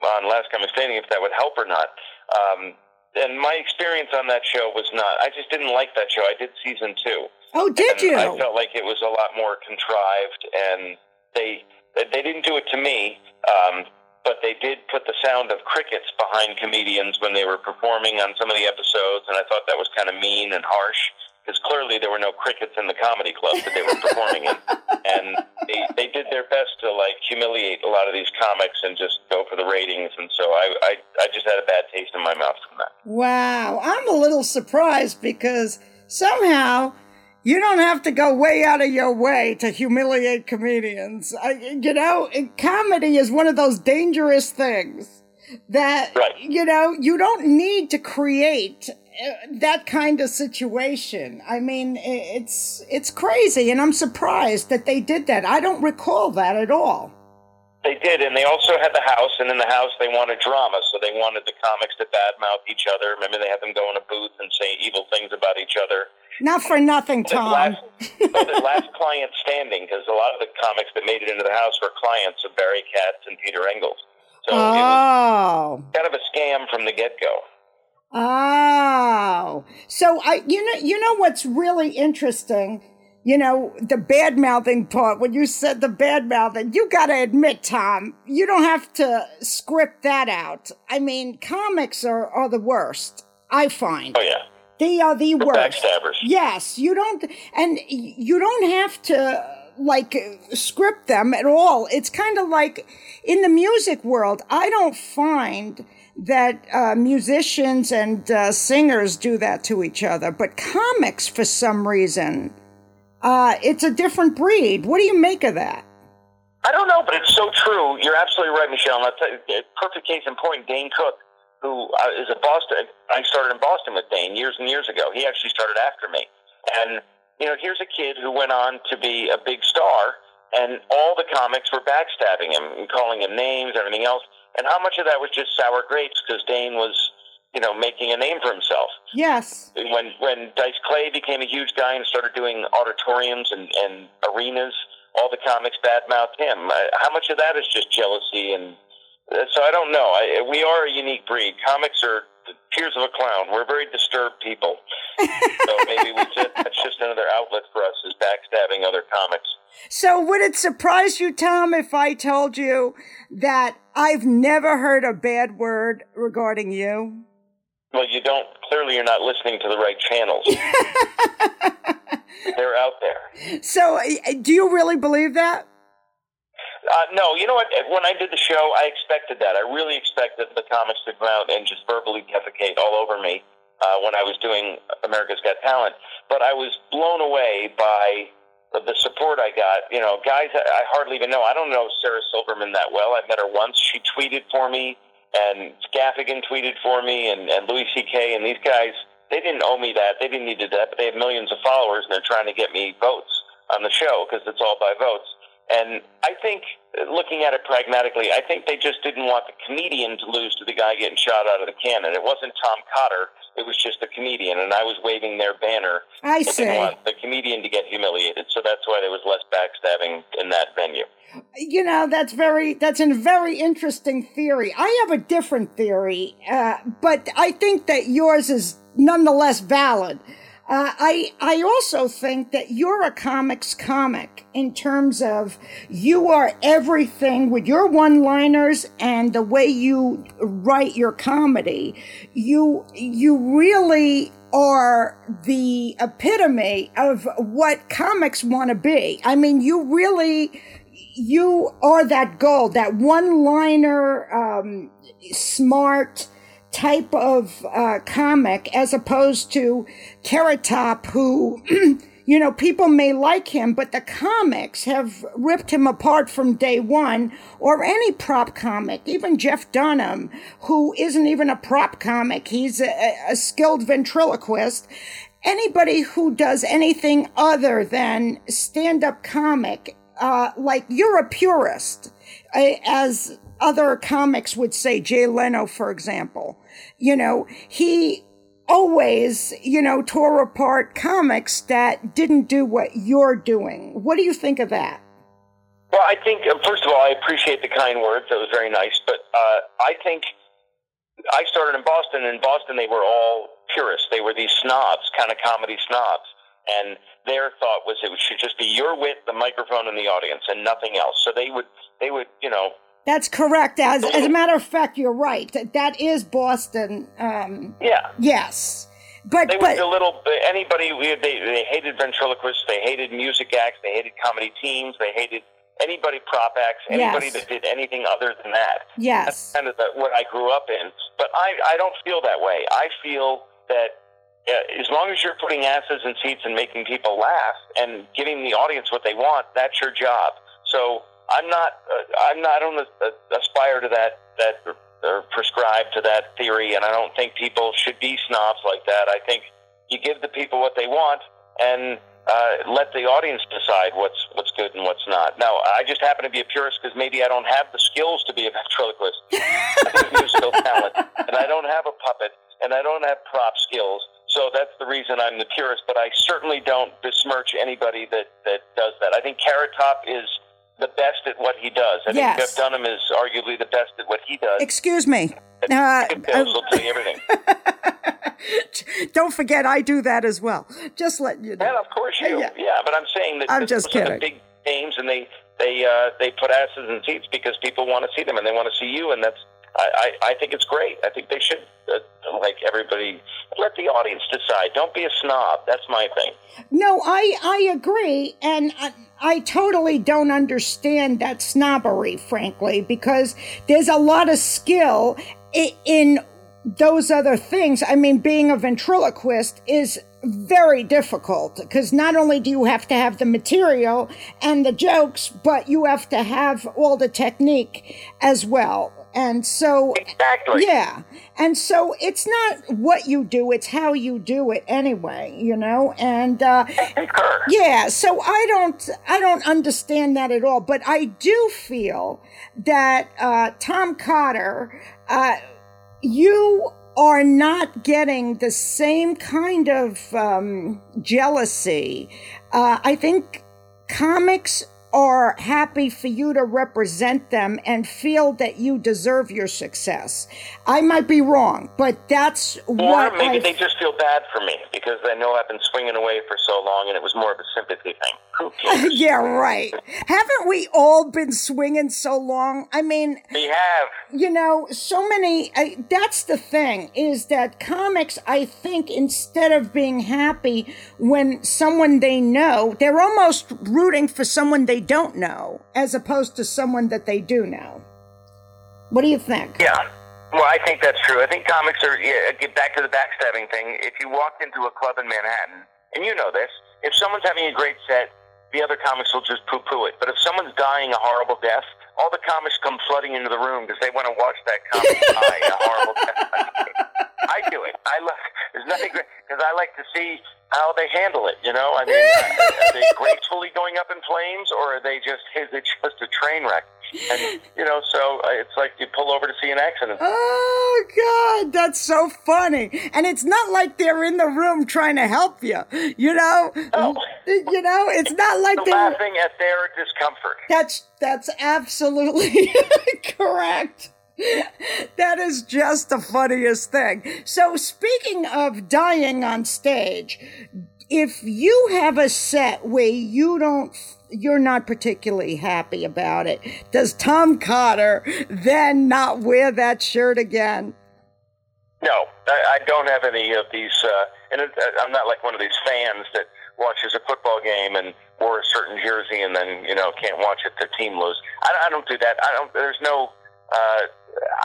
on Last Comic Standing, if that would help or not. Um, and my experience on that show was not. I just didn't like that show. I did season two. Oh, did you? I felt like it was a lot more contrived, and they they didn't do it to me, um, but they did put the sound of crickets behind comedians when they were performing on some of the episodes, and I thought that was kind of mean and harsh because clearly there were no crickets in the comedy club that they were performing in, and they they did their best to like humiliate a lot of these comics and just go for the ratings, and so I I, I just had a bad taste in my mouth from that. Wow, I'm a little surprised because somehow you don't have to go way out of your way to humiliate comedians. I, you know, comedy is one of those dangerous things that, Right. you know, you don't need to create uh, that kind of situation. I mean, it's it's crazy, and I'm surprised that they did that. I don't recall that at all. They did, and they also had the house, and in the house they wanted drama, so they wanted the comics to badmouth each other. Remember, they had them go in a booth and say evil things about each other. Not for nothing, Tom. last, the last client standing, because a lot of the comics that made it into the house were clients of Barry Katz and Peter Engels. So Oh. kind of a scam from the get go. Oh, so I, you know, you know what's really interesting. You know the bad mouthing part. When you said the bad mouthing, you got to admit, Tom, you don't have to script that out. I mean, comics are are the worst. I find Oh yeah, they are the worst. backstabbers. Yes, you don't, and you don't have to like script them at all. It's kind of like in the music world. I don't find that uh, musicians and uh, singers do that to each other, but comics, for some reason, uh, it's a different breed. What do you make of that? I don't know, but it's so true. You're absolutely right, Michele. And that's a perfect case in point. Dane Cook, who uh, a Boston, I started in Boston with Dane years and years ago. He actually started after me, and you know, here's a kid who went on to be a big star, and all the comics were backstabbing him and calling him names, everything else. And how much of that was just sour grapes because Dane was, you know, making a name for himself. Yes. When when Dice Clay became a huge guy and started doing auditoriums and, and arenas, all the comics badmouthed him. Uh, how much of that is just jealousy and so I don't know. I, we are a unique breed. Comics are the tears of a clown. We're very disturbed people. so maybe we just, that's just another outlet for us is backstabbing other comics. So would it surprise you, Tom, if I told you that I've never heard a bad word regarding you? Well, you don't. Clearly, you're not listening to the right channels. They're out there. So, uh, do you really believe that? Uh, no, you know what? When I did the show, I expected that. I really expected the comics to come out and just verbally defecate all over me uh, when I was doing America's Got Talent. But I was blown away by the support I got. You know, guys I hardly even know. I don't know Sarah Silverman that well. I met her once. She tweeted for me, and Gaffigan tweeted for me, and, and Louis C.K. and these guys. They didn't owe me that. They didn't need to that, but they have millions of followers, and they're trying to get me votes on the show because it's all by votes. And I think, looking at it pragmatically, I think they just didn't want the comedian to lose to the guy getting shot out of the cannon. It wasn't Tom Cotter; it was just the comedian, and I was waving their banner. I see. didn't want the comedian to get humiliated, so that's why there was less backstabbing in that venue. You know, that's very that's a very interesting theory. I have a different theory, uh, but I think that yours is nonetheless valid. Uh, I I also think that you're a comics comic in terms of you are everything with your one-liners and the way you write your comedy. You you really are the epitome of what comics want to be. I mean, you really you are that gold, that one-liner, um, smart type of uh, comic, as opposed to Carrot Top, who, you know, people may like him, but the comics have ripped him apart from day one, or any prop comic, even Jeff Dunham, who isn't even a prop comic, he's a, a skilled ventriloquist. Anybody who does anything other than stand up comic, uh, like you're a purist, uh, as other comics would say, Jay Leno, for example. You know, he always, you know, tore apart comics that didn't do what you're doing. What do you think of that? Well, I think uh, first of all, I appreciate the kind words. That was very nice. But uh, I think I started in Boston. In Boston, they were all purists. They were these snobs, kind of comedy snobs, and their thought was it should just be your wit, the microphone, and the audience, and nothing else. So they would, they would, you know, That's correct. As, as a matter of fact, you're right. That, that is Boston. Um, yeah. yes. But, They but were the little anybody. They they hated ventriloquists. They hated music acts. They hated comedy teams. They hated anybody prop acts. Anybody Yes. that did anything other than that. yes. That's kind of the, what I grew up in. But I, I don't feel that way. I feel that uh, as long as you're putting asses in seats and making people laugh and giving the audience what they want, that's your job. So I'm not, uh, I'm not, I don't uh, aspire to that, that, or prescribe to that theory, and I don't think people should be snobs like that. I think you give the people what they want and uh, let the audience decide what's what's good and what's not. Now, I just happen to be a purist because maybe I don't have the skills to be a ventriloquist. I have musical talent, and I don't have a puppet, and I don't have prop skills. So that's the reason I'm the purist. But I certainly don't besmirch anybody that that does that. I think Carrot Top is the best at what he does. I Yes. think Jeff Dunham is arguably the best at what he does. Excuse me. Uh, Details will tell you everything. don't forget, I do that as well. Just let you know. And of course you, Yeah. yeah. But I'm saying that I'm just are kidding. The big names, and they they uh, they put asses in seats because people want to see them and they want to see you, and that's I, I, I think it's great. I think they should uh, like everybody. Let the audience decide. Don't be a snob. That's my thing. No, I I agree, and I, I totally don't understand that snobbery, frankly, because there's a lot of skill i- in those other things. I mean, being a ventriloquist is very difficult because not only do you have to have the material and the jokes, but you have to have all the technique as well. And so, Exactly. yeah. And so it's not what you do, it's how you do it anyway, you know? And, uh, yeah, so I don't I don't understand that at all, but I do feel that uh, Tom Cotter, uh, you are not getting the same kind of um, jealousy. Uh, I think comics are happy for you to represent them and feel that you deserve your success. I might be wrong, but that's Or what maybe I they just feel bad for me because they know I've been swinging away for so long, and it was more of a sympathy thing. Yeah, right. Haven't we all been swinging so long? I mean, we have. you know, so many. I, that's the thing is that comics, I think, instead of being happy when someone they know, they're almost rooting for someone they don't know as opposed to someone that they do know. What do you think? Yeah. Well, I think that's true. I think comics are. Yeah, uh, get back to the backstabbing thing. If you walked into a club in Manhattan, and you know this, if someone's having a great set, the other comics will just poo-poo it. But if someone's dying a horrible death, all the comics come flooding into the room because they want to watch that comic die a horrible death. I do it. I love. There's nothing great because I like to see how they handle it. You know, I mean, are they gracefully going up in flames, or are they just is it just a train wreck? And you know, so uh, it's like you pull over to see an accident. Oh God, that's so funny. And it's not like they're in the room trying to help you. You know, No. you know, it's not like The they're. laughing at their discomfort. That's that's absolutely correct. That is just the funniest thing. So speaking of dying on stage, if you have a set where you don't you're not particularly happy about it, does Tom Cotter then not wear that shirt again? No, I, I don't have any of these, uh, and it, I'm not like one of these fans that watches a football game and wore a certain jersey and then you know can't watch it their team lose. I, I don't do that. I don't. There's no. Uh,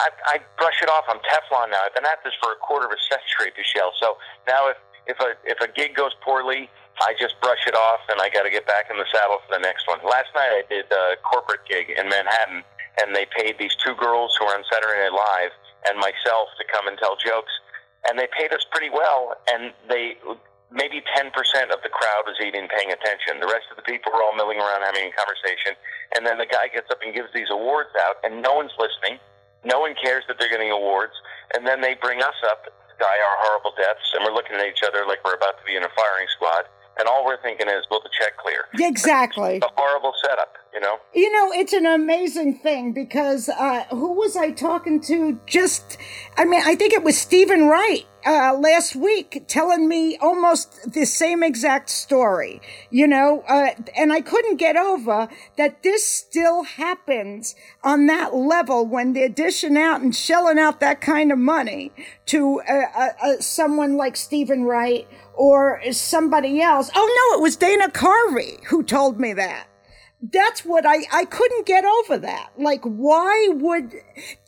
I, I brush it off. I'm Teflon now. I've been at this for a quarter of a century, Michele. So now if if a if a gig goes poorly, I just brush it off and I got to get back in the saddle for the next one. Last night I did a corporate gig in Manhattan, and they paid these two girls who are on Saturday Night Live and myself to come and tell jokes, and they paid us pretty well, and they maybe 10% of the crowd was even paying attention. The rest of the people were all milling around having a conversation, and then the guy gets up and gives these awards out, and no one's listening. No one cares that they're getting awards, and then they bring us up die our horrible deaths, and we're looking at each other like we're about to be in a firing squad, and all we're thinking is, will the check clear? Exactly. A horrible setup, you know? You know, it's an amazing thing because uh, who was I talking to? Just, I mean, I think it was Steven Wright uh, last week telling me almost the same exact story, you know, uh, and I couldn't get over that this still happens on that level when they're dishing out and shelling out that kind of money to uh, uh, uh, someone like Steven Wright or somebody else. Oh no, it was Dana Carvey who told me that that's what I I couldn't get over that. Like why would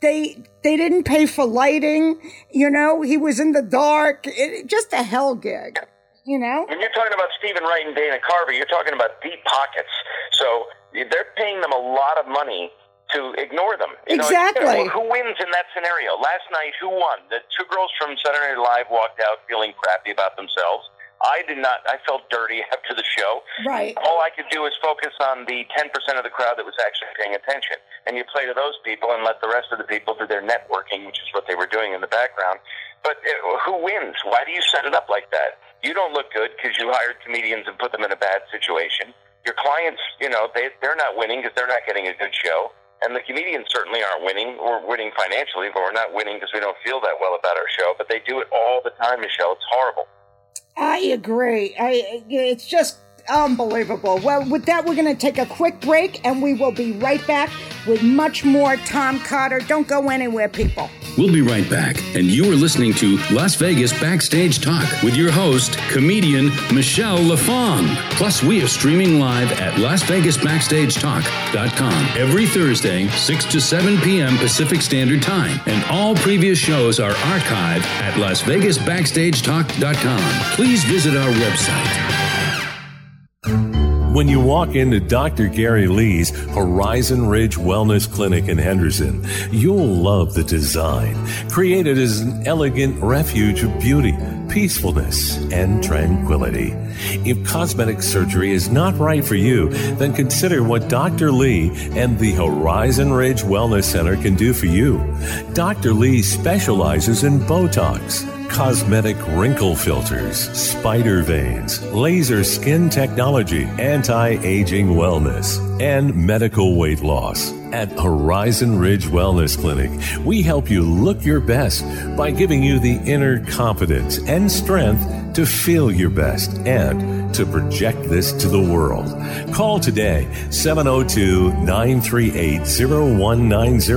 they they didn't pay for lighting, you know, he was in the dark, it, just a hell gig. You know? When you're talking about Steven Wright and Dana Carvey, you're talking about deep pockets. So they're paying them a lot of money to ignore them. You Exactly. well, who wins in that scenario? Last night, who won? The two girls from Saturday Night Live walked out feeling crappy about themselves. I did not. I felt dirty after the show. Right. All I could do was focus on the 10% of the crowd that was actually paying attention. And you play to those people and let the rest of the people do their networking, which is what they were doing in the background. But uh, who wins? Why do you set it up like that? You don't look good because you hired comedians and put them in a bad situation. Your clients, you know, they, they're not winning because they're not getting a good show. And the comedians certainly aren't winning. We're winning financially, but we're not winning because we don't feel that well about our show. But they do it all the time, Michele. It's horrible. I agree. I it's just unbelievable. Well, with that we're going to take a quick break and we will be right back with much more Tom Cotter. Don't go anywhere, people. We'll be right back, and you are listening to Las Vegas Backstage Talk with your host, comedian Michele LaFong. Plus, we are streaming live at LasVegasBackstageTalk.com every Thursday, 6 to 7 p.m. Pacific Standard Time, and all previous shows are archived at LasVegasBackstageTalk.com. Please visit our website. When you walk into Dr. Gary Lee's Horizon Ridge Wellness Clinic in Henderson, you'll love the design, created as an elegant refuge of beauty, peacefulness, and tranquility. If cosmetic surgery is not right for you, then consider what Dr. Lee and the Horizon Ridge Wellness Center can do for you. Dr. Lee specializes in Botox cosmetic wrinkle fillers, spider veins, laser skin technology, anti aging wellness, and medical weight loss. At Horizon Ridge Wellness Clinic, we help you look your best by giving you the inner confidence and strength to feel your best and to project this to the world. Call today 702 938 0190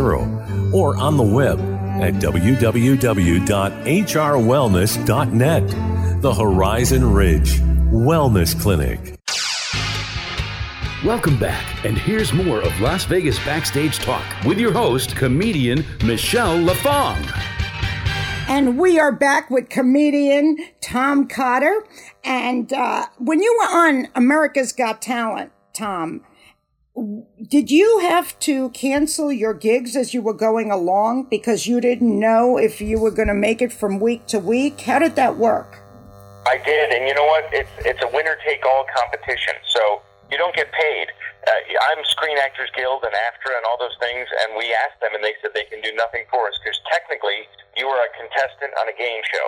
or on the web at www.hrwellness.net. The Horizon Ridge Wellness Clinic. Welcome back, and here's more of Las Vegas Backstage Talk with your host, comedian Michele LaFong. And we are back with comedian Tom Cotter. And uh, when you were on America's Got Talent, Tom, did you have to cancel your gigs as you were going along because you didn't know if you were going to make it from week to week? How did that work? I did, and you know what? It's it's a winner take all competition, so you don't get paid. Uh, I'm Screen Actors Guild and AFTRA and all those things, and we asked them, and they said they can do nothing for us because technically you are a contestant on a game show,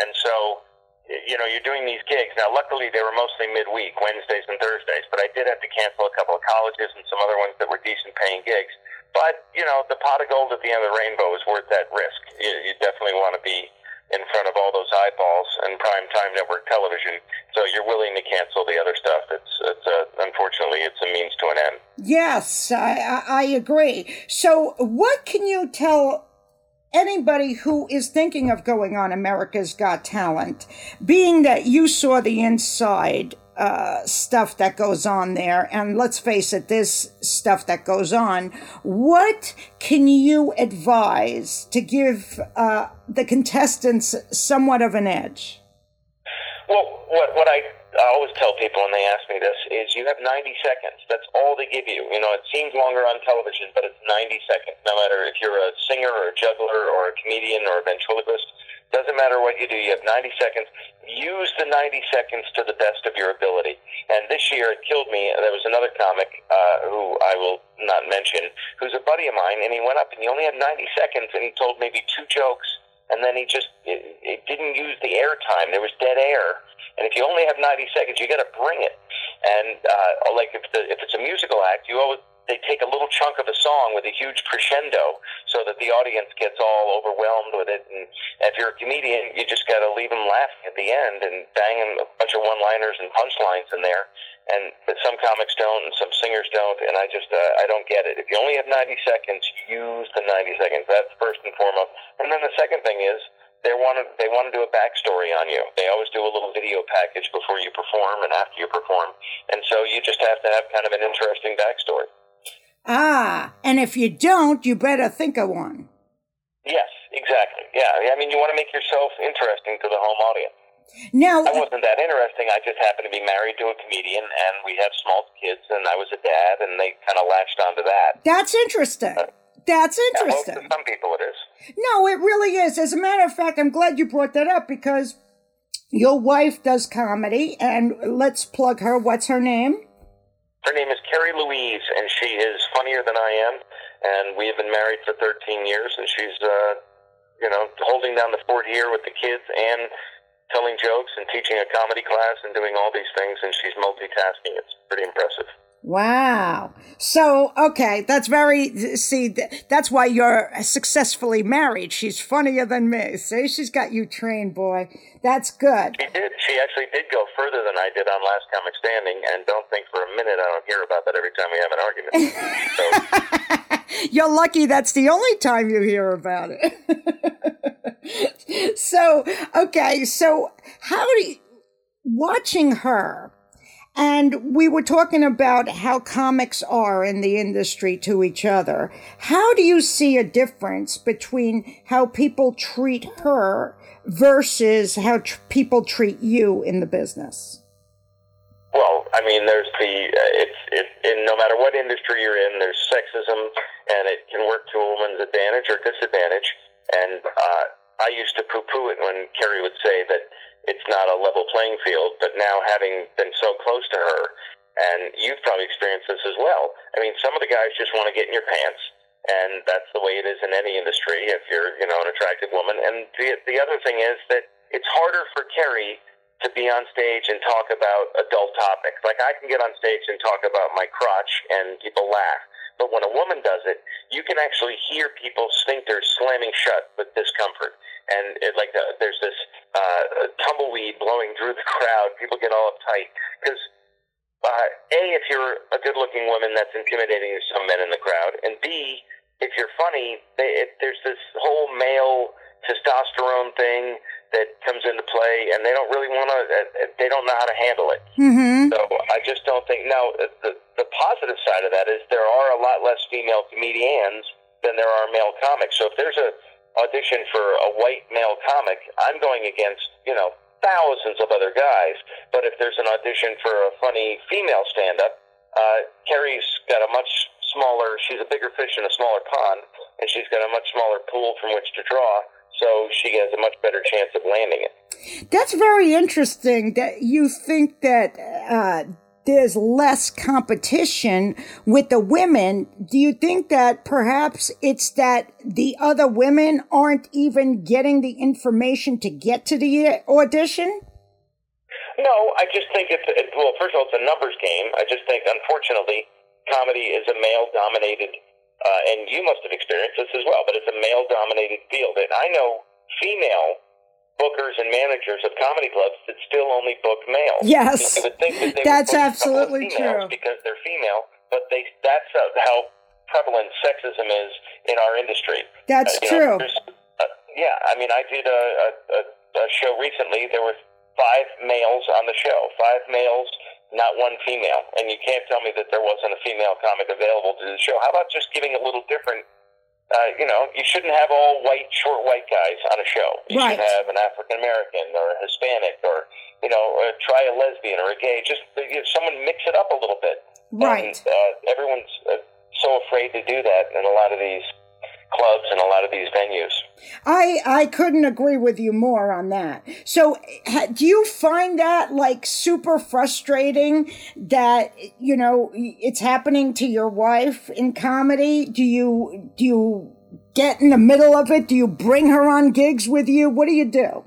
and so you know, you're doing these gigs. Now, luckily, they were mostly midweek, Wednesdays and Thursdays, but I did have to cancel a couple of colleges and some other ones that were decent paying gigs. But, you know, the pot of gold at the end of the rainbow is worth that risk. You, you definitely want to be in front of all those eyeballs and prime time network television. So you're willing to cancel the other stuff. It's, it's a, unfortunately, it's a means to an end. Yes, I, I agree. So, what can you tell anybody who is thinking of going on America's Got Talent, being that you saw the inside uh, stuff that goes on there, and let's face it, this stuff that goes on, what can you advise to give uh, the contestants somewhat of an edge? Well, what, what I I always tell people when they ask me this is you have 90 seconds. That's all they give you. You know, it seems longer on television, but it's 90 seconds. No matter if you're a singer or a juggler or a comedian or a ventriloquist, doesn't matter what you do. You have 90 seconds. Use the 90 seconds to the best of your ability. And this year it killed me. There was another comic uh, who I will not mention, who's a buddy of mine, and he went up and he only had 90 seconds, and he told maybe two jokes, and then he just it, it didn't use the air time. There was dead air and if you only have 90 seconds, you got to bring it. And uh, like if, the, if it's a musical act, you always they take a little chunk of a song with a huge crescendo so that the audience gets all overwhelmed with it. And if you're a comedian, you just got to leave them laughing at the end and bang them a bunch of one-liners and punchlines in there. And but some comics don't, and some singers don't, and I just uh, I don't get it. If you only have 90 seconds, use the 90 seconds. That's first and foremost. And then the second thing is they want to they want to do a backstory on you. They always do a little video package before you perform and after you perform, and so you just have to have kind of an interesting backstory. Ah, and if you don't, you better think of one. Yes, exactly. Yeah, I mean, you want to make yourself interesting to the home audience. Now, I wasn't that interesting. I just happened to be married to a comedian, and we have small kids, and I was a dad, and they kind of latched onto that. That's interesting. Uh, that's interesting. Yeah, some people it is. No, it really is. As a matter of fact, I'm glad you brought that up because your wife does comedy, and let's plug her. What's her name? Her name is Kerri Louise, and she is funnier than I am. And we have been married for 13 years, and she's, uh, you know, holding down the fort here with the kids and telling jokes and teaching a comedy class and doing all these things, and she's multitasking. It's pretty impressive. Wow. So, okay, that's very, see, that's why you're successfully married. She's funnier than me. See, she's got you trained, boy. That's good. She did. She actually did go further than I did on Last Comic Standing, and don't think for a minute I don't hear about that every time we have an argument. so, You're lucky that's the only time you hear about it. so, okay, so how do you, watching her, and we were talking about how comics are in the industry to each other. How do you see a difference between how people treat her versus how tr- people treat you in the business? Well, I mean, there's the uh, it's it, in no matter what industry you're in, there's sexism, and it can work to a woman's advantage or disadvantage. And uh, I used to poo-poo it when Kerri would say that it's not a level playing field. But now, having been so close to her, and you've probably experienced this as well. I mean, some of the guys just want to get in your pants, and that's the way it is in any industry. If you're, you know, an attractive woman, and the the other thing is that it's harder for Kerri to be on stage and talk about adult topics. Like I can get on stage and talk about my crotch, and people laugh. But when a woman does it, you can actually hear people's sphincters slamming shut with discomfort. And it, like the, there's this uh, tumbleweed blowing through the crowd. People get all uptight because uh, a, if you're a good-looking woman, that's intimidating to some men in the crowd, and b, if you're funny, they, it, there's this whole male testosterone thing that comes into play, and they don't really want to. They don't know how to handle it. Mm-hmm. So I just don't think. Now, the the positive side of that is there are a lot less female comedians than there are male comics. So if there's a audition for a white male comic, I'm going against you know thousands of other guys. But if there's an audition for a funny female stand-up, uh, Kerri's got a much smaller. She's a bigger fish in a smaller pond, and she's got a much smaller pool from which to draw so she has a much better chance of landing it. That's very interesting that you think that uh, there's less competition with the women. Do you think that perhaps it's that the other women aren't even getting the information to get to the audition? No, I just think it's, it, well, first of all, it's a numbers game. I just think, unfortunately, comedy is a male dominated uh, and you must have experienced this as well, but it's a male dominated field. And I know female bookers and managers of comedy clubs that still only book males. Yes. You would think that they that's absolutely true. Because they're female, but they that's uh, how prevalent sexism is in our industry. That's uh, true. Know, uh, yeah, I mean, I did a, a, a show recently. There were five males on the show, five males not one female. And you can't tell me that there wasn't a female comic available to do the show. How about just giving a little different? Uh, you know, you shouldn't have all white, short white guys on a show. You right. should have an African American or a Hispanic or, you know, uh, try a lesbian or a gay. Just you know, someone mix it up a little bit. Right. And, uh, everyone's uh, so afraid to do that in a lot of these clubs and a lot of these venues. I I couldn't agree with you more on that. So, do you find that like super frustrating that you know it's happening to your wife in comedy? Do you do you get in the middle of it? Do you bring her on gigs with you? What do you do?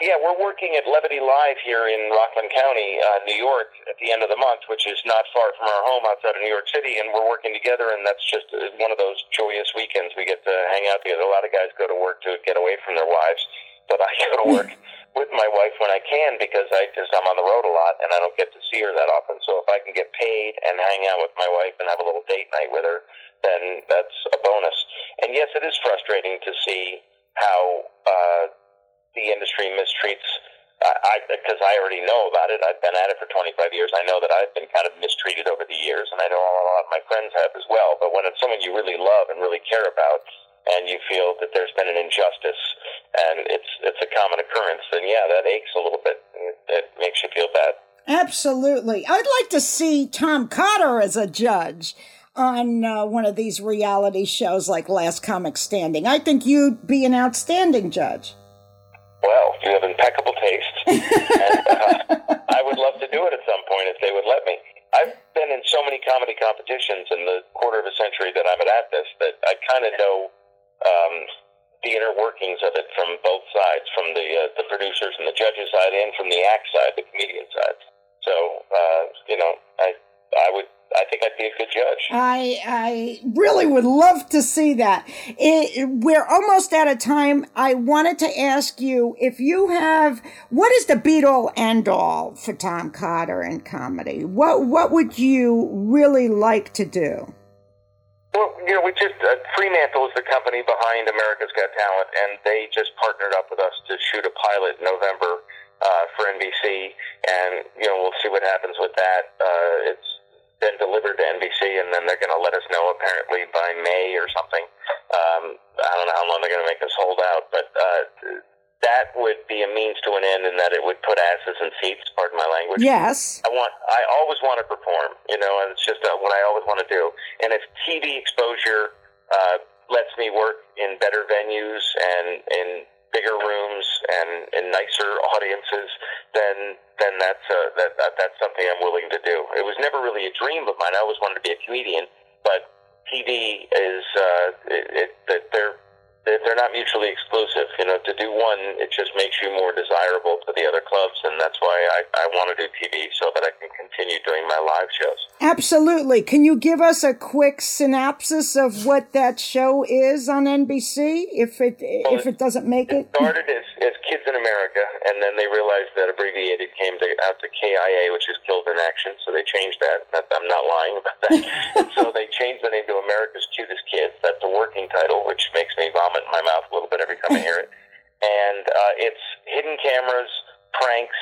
Yeah, we're working at Levity Live here in Rockland County, uh, New York, at the end of the month, which is not far from our home outside of New York City, and we're working together, and that's just uh, one of those joyous weekends. We get to hang out together. A lot of guys go to work to get away from their wives, but I go to work with my wife when I can because I just I'm on the road a lot and I don't get to see her that often. So if I can get paid and hang out with my wife and have a little date night with her, then that's a bonus. And yes, it is frustrating to see how. Uh, the industry mistreats I because I, I already know about it. I've been at it for 25 years. I know that I've been kind of mistreated over the years, and I know a lot of my friends have as well. But when it's someone you really love and really care about, and you feel that there's been an injustice, and it's it's a common occurrence, then yeah, that aches a little bit. It, it makes you feel bad. Absolutely, I'd like to see Tom Cotter as a judge on uh, one of these reality shows like Last Comic Standing. I think you'd be an outstanding judge. Well, you have impeccable taste, and uh, I would love to do it at some point if they would let me. I've been in so many comedy competitions in the quarter of a century that I'm at this that I kind of know um, the inner workings of it from both sides, from the uh, the producers and the judges side, and from the act side, the comedian side. So, uh, you know, I I would I think I'd be a good judge. I I really would love to see that. It, we're almost out of time. I wanted to ask you if you have what is the beat all end all for Tom Cotter in comedy? What what would you really like to do? Well, you know, we just uh, Fremantle is the company behind America's Got Talent, and they just partnered up with us to shoot a pilot in November uh, for NBC, and you know we'll see what happens with that. Uh, it's been delivered to NBC, and then they're going to let us know apparently by May or something. Um, I don't know how long they're going to make us hold out, but uh, that would be a means to an end, in that it would put asses in seats. Pardon my language. Yes. I want. I always want to perform. You know, and it's just uh, what I always want to do. And if TV exposure uh, lets me work in better venues and in bigger rooms and in nicer audiences, then then that's uh, that, that that's something I'm willing to do. It was never really a dream of mine. I always wanted to be a comedian, but TV is uh, it, it, that they're they're not mutually exclusive. You know, to do one, it just makes you more desirable to the other clubs, and that's why I, I want to do TV so that I can continue doing my live shows. Absolutely. Can you give us a quick synopsis of what that show is on NBC? If it well, if it doesn't make it, it started as, as Kids in America, and then they realized that abbreviated came to, out to KIA, which is Killed in Action. So they changed that. I'm not lying about that. so they changed the name to America's Cutest Kids. That's the working title, which makes me vomit vomit in my mouth a little bit every time I hear it. And uh, it's hidden cameras, pranks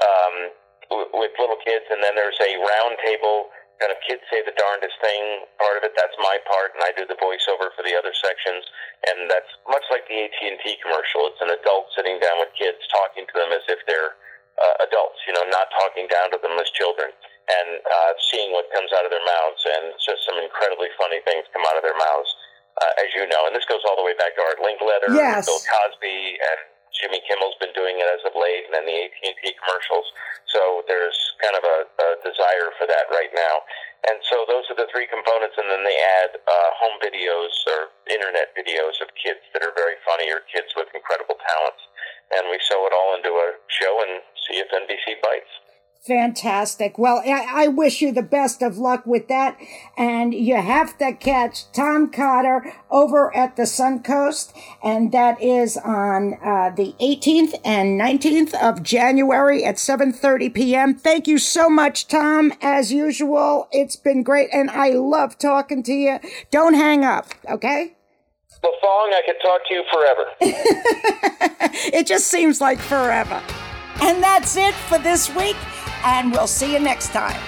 um, w- with little kids, and then there's a round table kind of kids say the darndest thing part of it. That's my part, and I do the voiceover for the other sections. And that's much like the AT and T commercial. It's an adult sitting down with kids, talking to them as if they're uh, adults. You know, not talking down to them as children, and uh, seeing what comes out of their mouths. And just some incredibly funny things come out of their mouths uh, as you know, and this goes all the way back to Art Linkletter, yes. Bill Cosby, and Jimmy Kimmel's been doing it as of late, and then the AT&T commercials. So there's kind of a, a desire for that right now. And so those are the three components, and then they add uh, home videos or internet videos of kids that are very funny or kids with incredible talents. And we sew it all into a show and see if NBC bites. Fantastic. Well, I, I, wish you the best of luck with that. And you have to catch Tom Cotter over at the Suncoast. And that is on uh, the 18th and 19th of January at 7.30 p.m. Thank you so much, Tom. As usual, it's been great. And I love talking to you. Don't hang up, okay? The Fong, I could talk to you forever. it just seems like forever. And that's it for this week and we'll see you next time.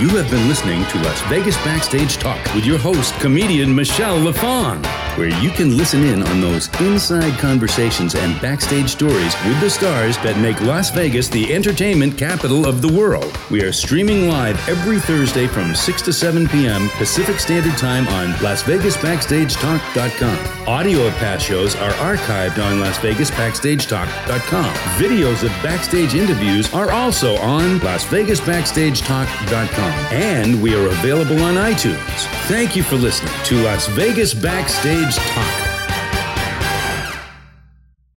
You have been listening to Las Vegas Backstage Talk with your host, comedian Michele LaFong, where you can listen in on those inside conversations and backstage stories with the stars that make Las Vegas the entertainment capital of the world. We are streaming live every Thursday from 6 to 7 p.m. Pacific Standard Time on LasVegasBackstageTalk.com. Audio of past shows are archived on LasVegasBackstageTalk.com. Videos of backstage interviews are also on LasVegasBackstageTalk.com and we are available on iTunes. Thank you for listening to Las Vegas Backstage Stage Talk.